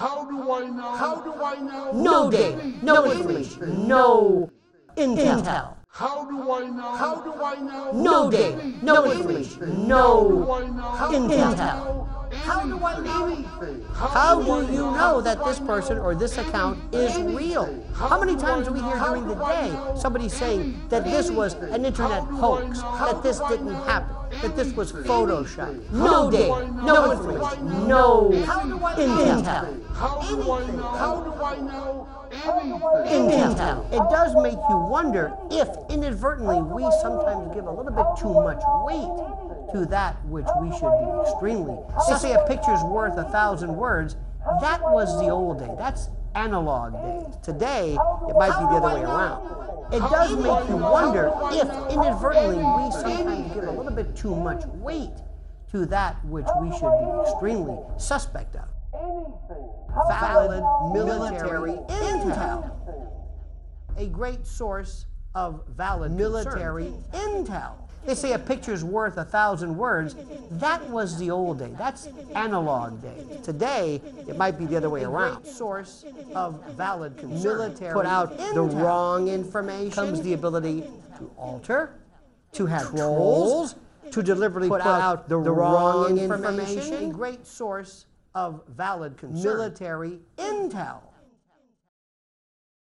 How do I know? How do I know? No data, no information, no intel. How do I know? How do I know? No data, no information, no intel. How do I know? How do you know that this person or this account is real? How many times do we hear during the day somebody saying that this was an internet hoax, that this didn't happen, that this was Photoshop? No data, no information, no intel. How do I know? How do I know? Intel. It does make you wonder if inadvertently we sometimes give a little bit too much weight to that which we should be extremely. They say a picture's worth a thousand words. That was the old day. That's analog days. Today, it might be the other way around. It does make you wonder if inadvertently we sometimes give a little bit too much weight to that which we should be extremely suspect of. Valid military intel. A great source of valid military intel. They say a picture's worth a thousand words. That was the old day. That's analog day. Today, it might be the other way around. Source of valid concern. Military put out the wrong information. Comes the ability to alter, to have trolls, to deliberately put, out the, wrong information. A great source of valid concern. Military intel.